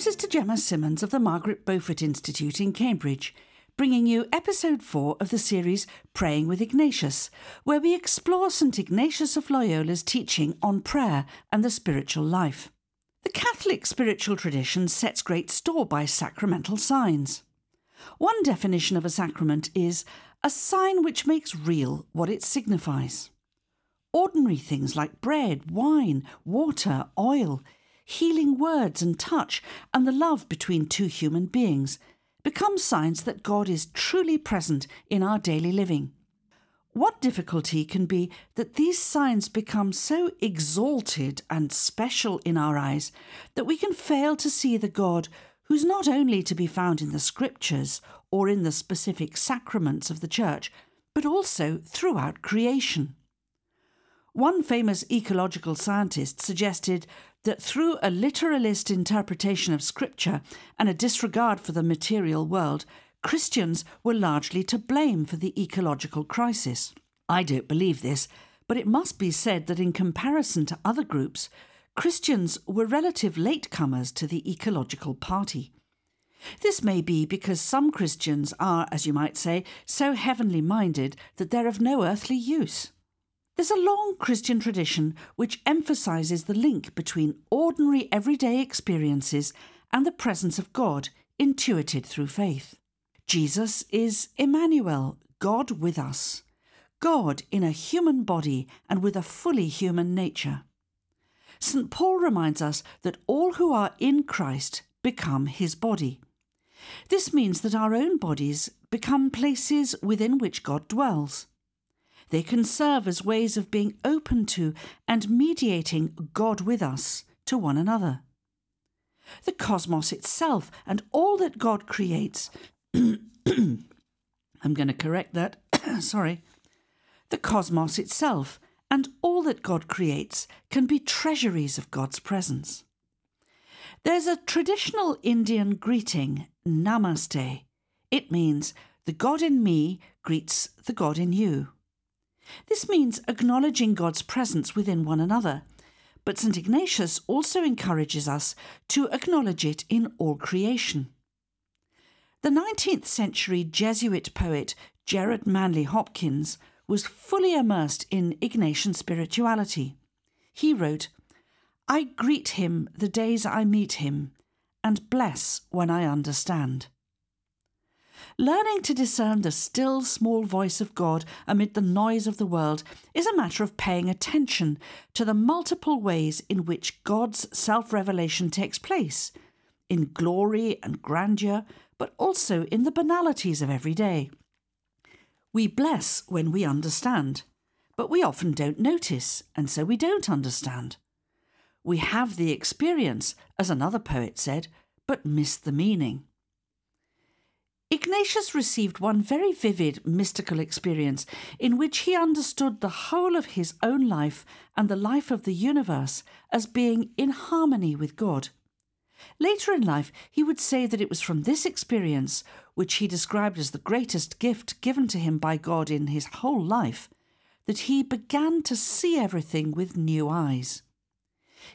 Sister Gemma Simmonds of the Margaret Beaufort Institute in Cambridge, bringing you episode 4 of the series Praying with Ignatius, where we explore St. Ignatius of Loyola's teaching on prayer and the spiritual life. The Catholic spiritual tradition sets great store by sacramental signs. One definition of a sacrament is a sign which makes real what it signifies. Ordinary things like bread, wine, water, oil, healing words and touch, and the love between two human beings become signs that God is truly present in our daily living. What difficulty can be that these signs become so exalted and special in our eyes that we can fail to see the God who's not only to be found in the scriptures or in the specific sacraments of the church, but also throughout creation. One famous ecological scientist suggested that through a literalist interpretation of Scripture and a disregard for the material world, Christians were largely to blame for the ecological crisis. I don't believe this, but it must be said that in comparison to other groups, Christians were relative latecomers to the ecological party. This may be because some Christians are, as you might say, so heavenly minded that they're of no earthly use. There's a long Christian tradition which emphasizes the link between ordinary everyday experiences and the presence of God, intuited through faith. Jesus is Emmanuel, God with us, God in a human body and with a fully human nature. St. Paul reminds us that all who are in Christ become his body. This means that our own bodies become places within which God dwells. They can serve as ways of being open to and mediating God with us to one another. The cosmos itself and all that God creates. I'm going to correct that. Sorry. The cosmos itself and all that God creates can be treasuries of God's presence. There's a traditional Indian greeting, Namaste. It means the God in me greets the God in you. This means acknowledging God's presence within one another, but St. Ignatius also encourages us to acknowledge it in all creation. The 19th century Jesuit poet Gerard Manley Hopkins was fully immersed in Ignatian spirituality. He wrote, I greet him the days I meet him, and bless when I understand. Learning to discern the still small voice of God amid the noise of the world is a matter of paying attention to the multiple ways in which God's self revelation takes place in glory and grandeur, but also in the banalities of every day. We bless when we understand, but we often don't notice, and so we don't understand. We have the experience, as another poet said, but miss the meaning. Ignatius received one very vivid mystical experience in which he understood the whole of his own life and the life of the universe as being in harmony with God. Later in life, he would say that it was from this experience, which he described as the greatest gift given to him by God in his whole life, that he began to see everything with new eyes.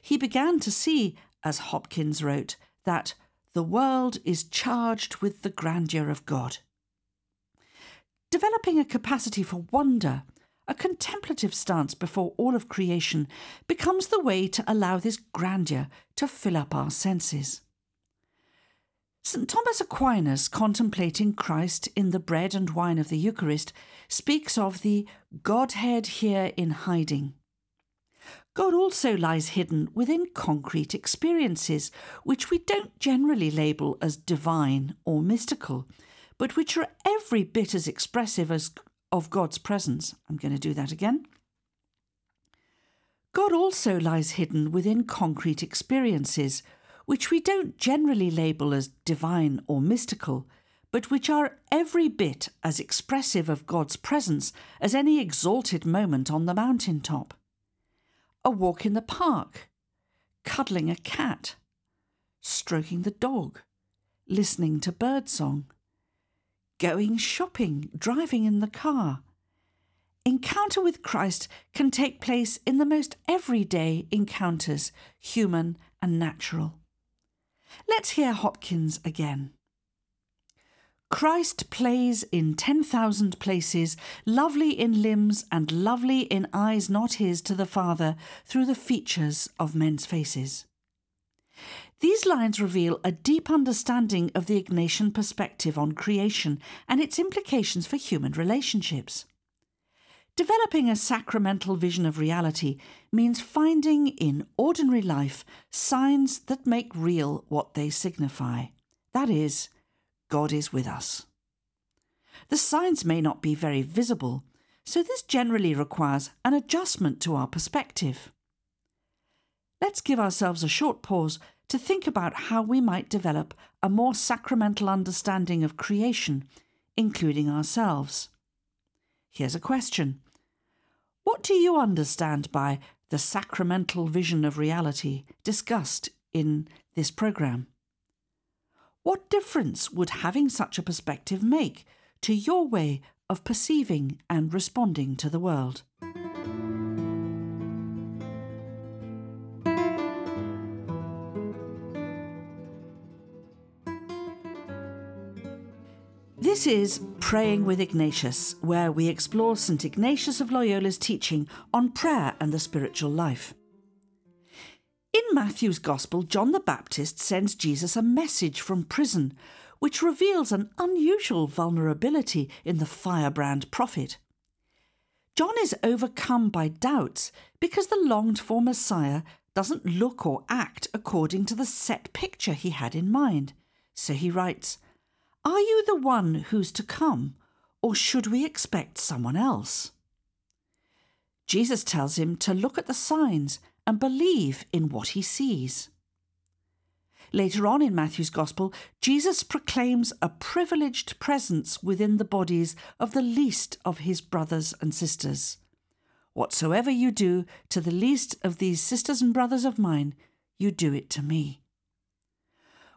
He began to see, as Hopkins wrote, that the world is charged with the grandeur of God. Developing a capacity for wonder, a contemplative stance before all of creation, becomes the way to allow this grandeur to fill up our senses. St. Thomas Aquinas, contemplating Christ in the bread and wine of the Eucharist, speaks of the Godhead here in hiding. God also lies hidden within concrete experiences, which we don't generally label as divine or mystical, but which are every bit as expressive as of God's presence. I'm going to do that again. God also lies hidden within concrete experiences, which we don't generally label as divine or mystical, but which are every bit as expressive of God's presence as any exalted moment on the mountain top a walk in the park, cuddling a cat, stroking the dog, listening to birdsong, going shopping, driving in the car. Encounter with Christ can take place in the most everyday encounters, human and natural. Let's hear Hopkins again. Christ plays in 10,000 places, lovely in limbs and lovely in eyes not his to the Father through the features of men's faces. These lines reveal a deep understanding of the Ignatian perspective on creation and its implications for human relationships. Developing a sacramental vision of reality means finding in ordinary life signs that make real what they signify. That is, God is with us. The signs may not be very visible, so this generally requires an adjustment to our perspective. Let's give ourselves a short pause to think about how we might develop a more sacramental understanding of creation, including ourselves. Here's a question What do you understand by the sacramental vision of reality discussed in this programme? What difference would having such a perspective make to your way of perceiving and responding to the world? This is Praying with Ignatius, where we explore St. Ignatius of Loyola's teaching on prayer and the spiritual life. In Matthew's Gospel, John the Baptist sends Jesus a message from prison, which reveals an unusual vulnerability in the firebrand prophet. John is overcome by doubts because the longed for Messiah doesn't look or act according to the set picture he had in mind. So he writes, are you the one who's to come, or should we expect someone else? Jesus tells him to look at the signs and believe in what he sees. Later on in Matthew's Gospel, Jesus proclaims a privileged presence within the bodies of the least of his brothers and sisters. Whatsoever you do to the least of these sisters and brothers of mine, you do it to me.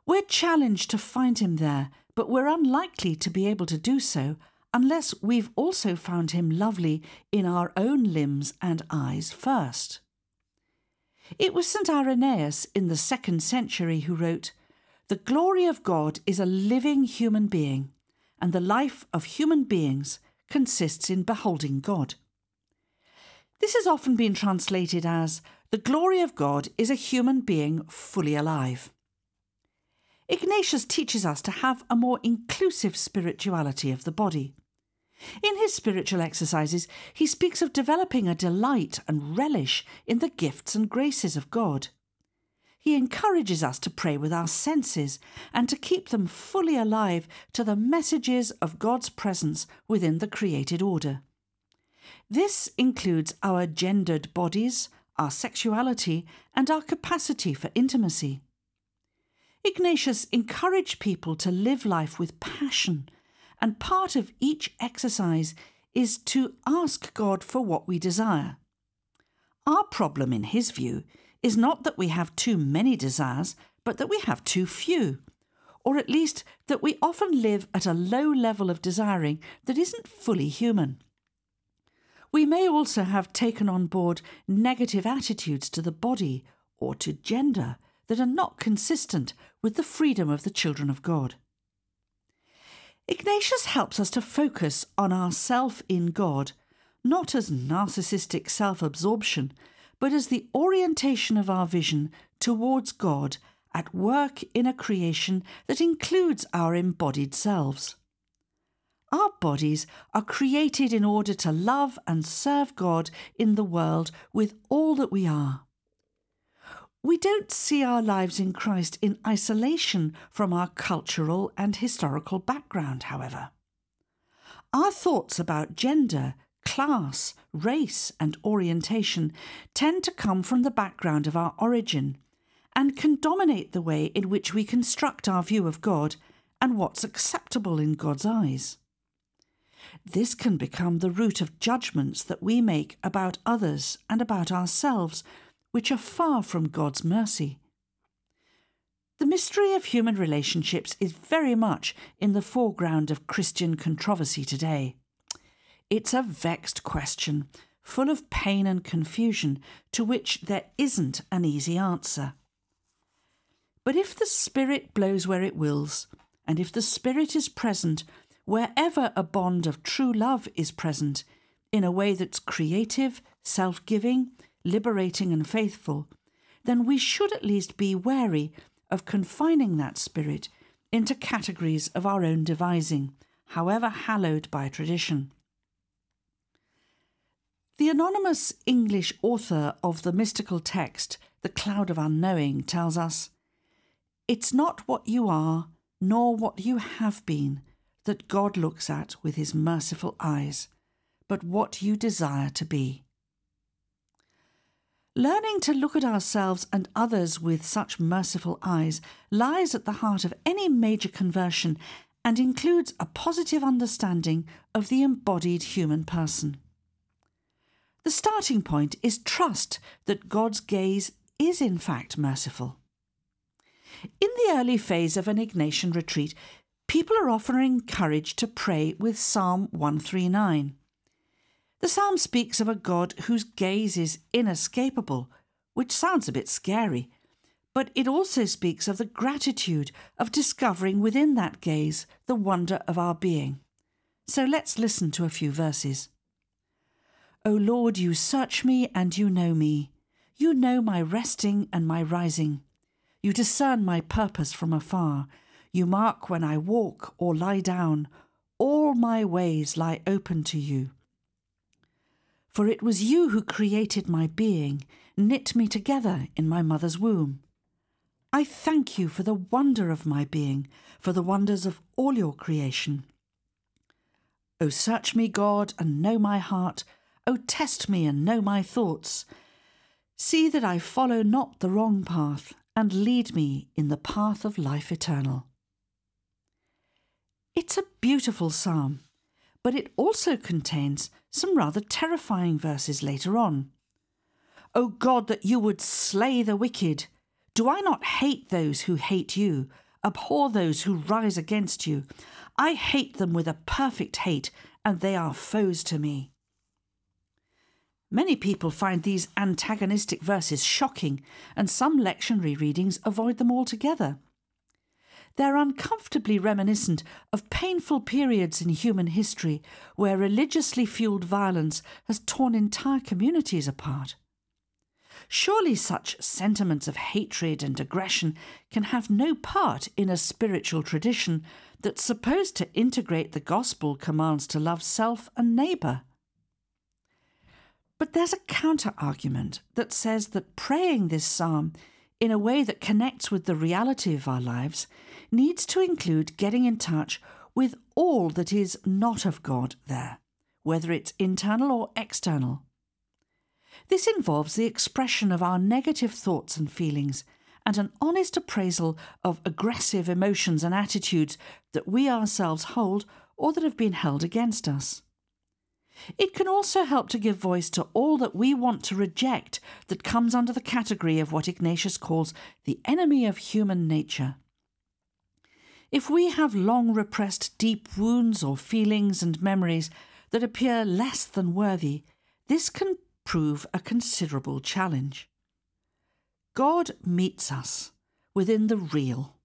We're challenged to find him there but we're unlikely to be able to do so unless we've also found him lovely in our own limbs and eyes first. It was St. Irenaeus in the second century who wrote, The glory of God is a living human being, and the life of human beings consists in beholding God. This has often been translated as, The glory of God is a human being fully alive. Ignatius teaches us to have a more inclusive spirituality of the body. In his spiritual exercises, he speaks of developing a delight and relish in the gifts and graces of God. He encourages us to pray with our senses and to keep them fully alive to the messages of God's presence within the created order. This includes our gendered bodies, our sexuality, and our capacity for intimacy. Ignatius encouraged people to live life with passion, and part of each exercise is to ask God for what we desire. Our problem, in his view, is not that we have too many desires, but that we have too few, or at least that we often live at a low level of desiring that isn't fully human. We may also have taken on board negative attitudes to the body or to gender that are not consistent with the freedom of the children of God. Ignatius helps us to focus on ourself in God, not as narcissistic self absorption, but as the orientation of our vision towards God at work in a creation that includes our embodied selves. Our bodies are created in order to love and serve God in the world with all that we are. We don't see our lives in Christ in isolation from our cultural and historical background, however. Our thoughts about gender, class, race, and orientation tend to come from the background of our origin and can dominate the way in which we construct our view of God and what's acceptable in God's eyes. This can become the root of judgments that we make about others and about ourselves which are far from God's mercy. The mystery of human relationships is very much in the foreground of Christian controversy today. It's a vexed question, full of pain and confusion, to which there isn't an easy answer. But if the Spirit blows where it wills, and if the Spirit is present wherever a bond of true love is present, in a way that's creative, self giving, liberating, and faithful, then we should at least be wary of confining that spirit into categories of our own devising, however hallowed by tradition. The anonymous English author of the mystical text, The Cloud of Unknowing, tells us It's not what you are, nor what you have been, that God looks at with his merciful eyes, but what you desire to be. Learning to look at ourselves and others with such merciful eyes lies at the heart of any major conversion and includes a positive understanding of the embodied human person. The starting point is trust that God's gaze is in fact merciful. In the early phase of an Ignatian retreat, people are often encouraged to pray with Psalm 139. The psalm speaks of a God whose gaze is inescapable, which sounds a bit scary, but it also speaks of the gratitude of discovering within that gaze the wonder of our being. So let's listen to a few verses. O Lord, you search me and you know me. You know my resting and my rising. You discern my purpose from afar. You mark when I walk or lie down. All my ways lie open to you. For it was you who created my being, knit me together in my mother's womb. I thank you for the wonder of my being, for the wonders of all your creation. O search me, God, and know my heart. O test me and know my thoughts. See that I follow not the wrong path, and lead me in the path of life eternal. It's a beautiful psalm, but it also contains some rather terrifying verses later on. O God, that you would slay the wicked! Do I not hate those who hate you, abhor those who rise against you? I hate them with a perfect hate, and they are foes to me. Many people find these antagonistic verses shocking, and some lectionary readings avoid them altogether. They're uncomfortably reminiscent of painful periods in human history where religiously fueled violence has torn entire communities apart. Surely such sentiments of hatred and aggression can have no part in a spiritual tradition that's supposed to integrate the gospel commands to love self and neighbour. But there's a counter argument that says that praying this psalm in a way that connects with the reality of our lives needs to include getting in touch with all that is not of God there, whether it's internal or external. This involves the expression of our negative thoughts and feelings and an honest appraisal of aggressive emotions and attitudes that we ourselves hold or that have been held against us. It can also help to give voice to all that we want to reject that comes under the category of what Ignatius calls the enemy of human nature. If we have long repressed deep wounds or feelings and memories that appear less than worthy, this can prove a considerable challenge. God meets us within the real.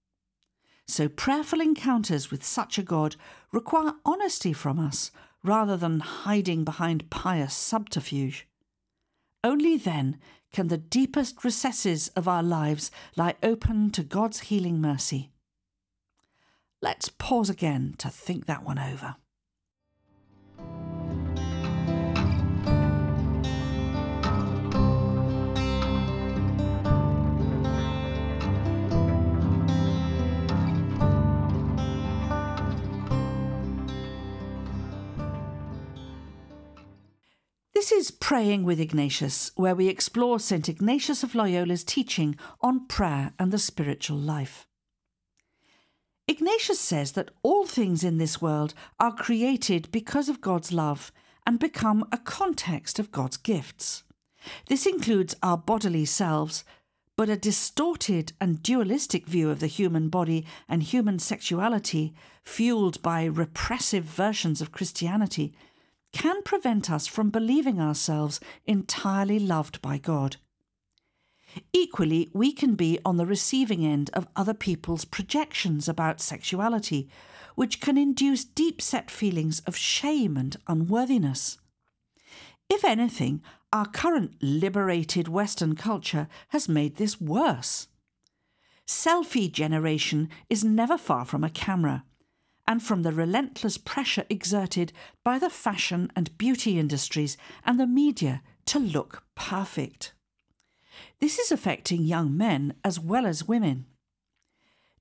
So prayerful encounters with such a God require honesty from us rather than hiding behind pious subterfuge. Only then can the deepest recesses of our lives lie open to God's healing mercy. Let's pause again to think that one over. This is Praying with Ignatius, where we explore St. Ignatius of Loyola's teaching on prayer and the spiritual life. Ignatius says that all things in this world are created because of God's love and become a context of God's gifts. This includes our bodily selves, but a distorted and dualistic view of the human body and human sexuality, fueled by repressive versions of Christianity, can prevent us from believing ourselves entirely loved by God. Equally, we can be on the receiving end of other people's projections about sexuality, which can induce deep set feelings of shame and unworthiness. If anything, our current liberated Western culture has made this worse. Selfie generation is never far from a camera, and from the relentless pressure exerted by the fashion and beauty industries and the media to look perfect. This is affecting young men as well as women.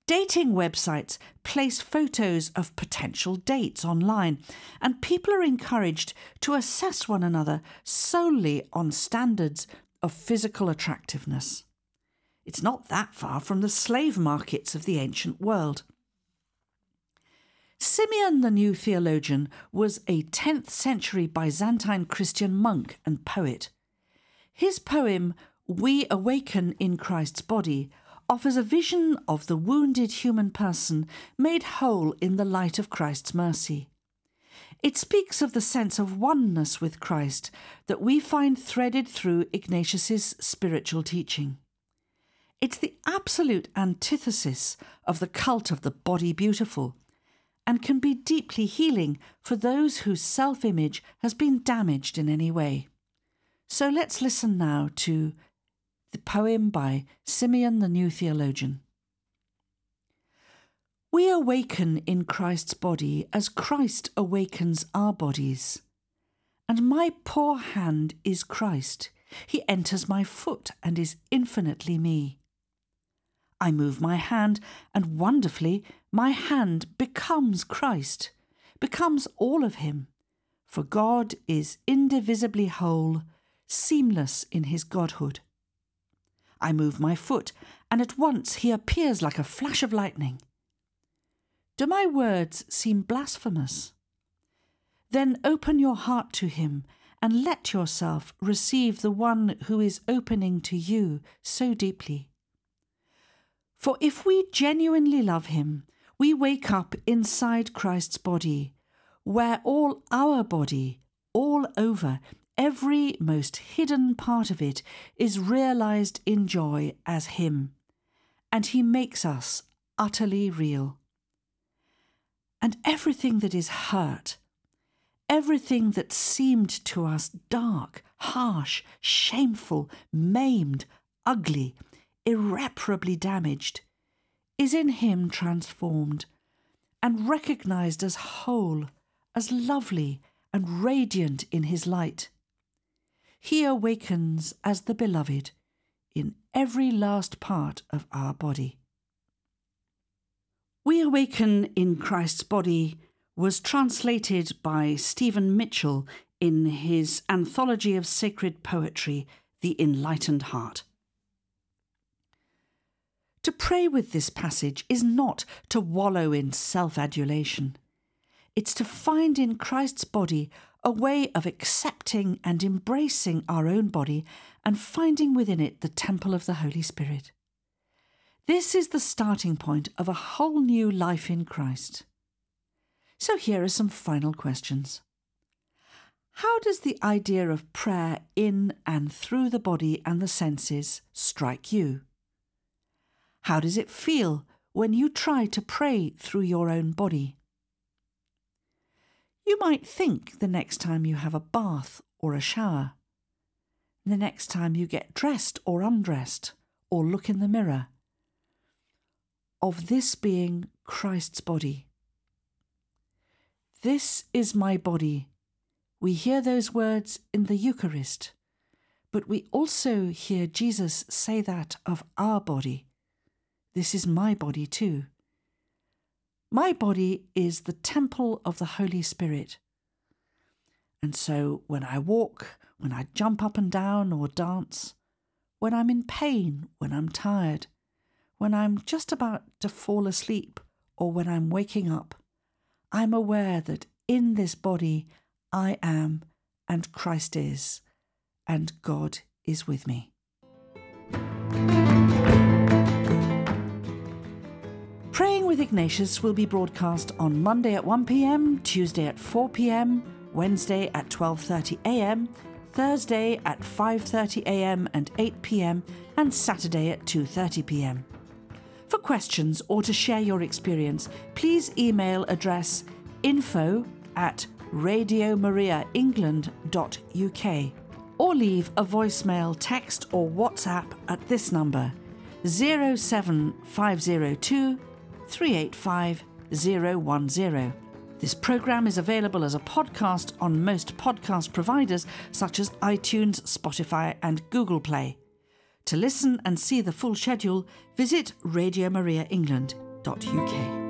Dating websites place photos of potential dates online, and people are encouraged to assess one another solely on standards of physical attractiveness. It's not that far from the slave markets of the ancient world. Simeon the New Theologian was a 10th century Byzantine Christian monk and poet. His poem, We Awaken in Christ's Body, offers a vision of the wounded human person made whole in the light of Christ's mercy. It speaks of the sense of oneness with Christ that we find threaded through Ignatius's spiritual teaching. It's the absolute antithesis of the cult of the body beautiful and can be deeply healing for those whose self image has been damaged in any way. So let's listen now to the poem by Simeon the New Theologian. We awaken in Christ's body as Christ awakens our bodies. And my poor hand is Christ. He enters my foot and is infinitely me. I move my hand, and wonderfully, my hand becomes Christ, becomes all of Him. For God is indivisibly whole, seamless in His Godhood. I move my foot, and at once he appears like a flash of lightning. Do my words seem blasphemous? Then open your heart to him and let yourself receive the one who is opening to you so deeply. For if we genuinely love him, we wake up inside Christ's body, where all our body, all over, every most hidden part of it is realized in joy as Him, and He makes us utterly real. And everything that is hurt, everything that seemed to us dark, harsh, shameful, maimed, ugly, irreparably damaged, is in Him transformed and recognized as whole, as lovely and radiant in His light he awakens as the beloved in every last part of our body. We Awaken in Christ's Body was translated by Stephen Mitchell in his Anthology of Sacred Poetry, The Enlightened Heart. To pray with this passage is not to wallow in self adulation. It's to find in Christ's body a way of accepting and embracing our own body and finding within it the temple of the Holy Spirit. This is the starting point of a whole new life in Christ. So here are some final questions. How does the idea of prayer in and through the body and the senses strike you? How does it feel when you try to pray through your own body? You might think the next time you have a bath or a shower, the next time you get dressed or undressed or look in the mirror, of this being Christ's body. This is my body. We hear those words in the Eucharist, but we also hear Jesus say that of our body. This is my body too. My body is the temple of the Holy Spirit. And so when I walk, when I jump up and down or dance, when I'm in pain, when I'm tired, when I'm just about to fall asleep, or when I'm waking up, I'm aware that in this body I am and Christ is, and God is with me. With Ignatius will be broadcast on Monday at 1 pm, Tuesday at 4 pm, Wednesday at 12:30 am, Thursday at 5:30 a.m. and 8 p.m. and Saturday at 2:30 p.m. For questions or to share your experience, please email address info at radiomariaengland.uk or leave a voicemail, text, or WhatsApp at this number 07502 385 010. This programme is available as a podcast on most podcast providers such as iTunes, Spotify, and Google Play. To listen and see the full schedule, visit radiomariaengland.uk.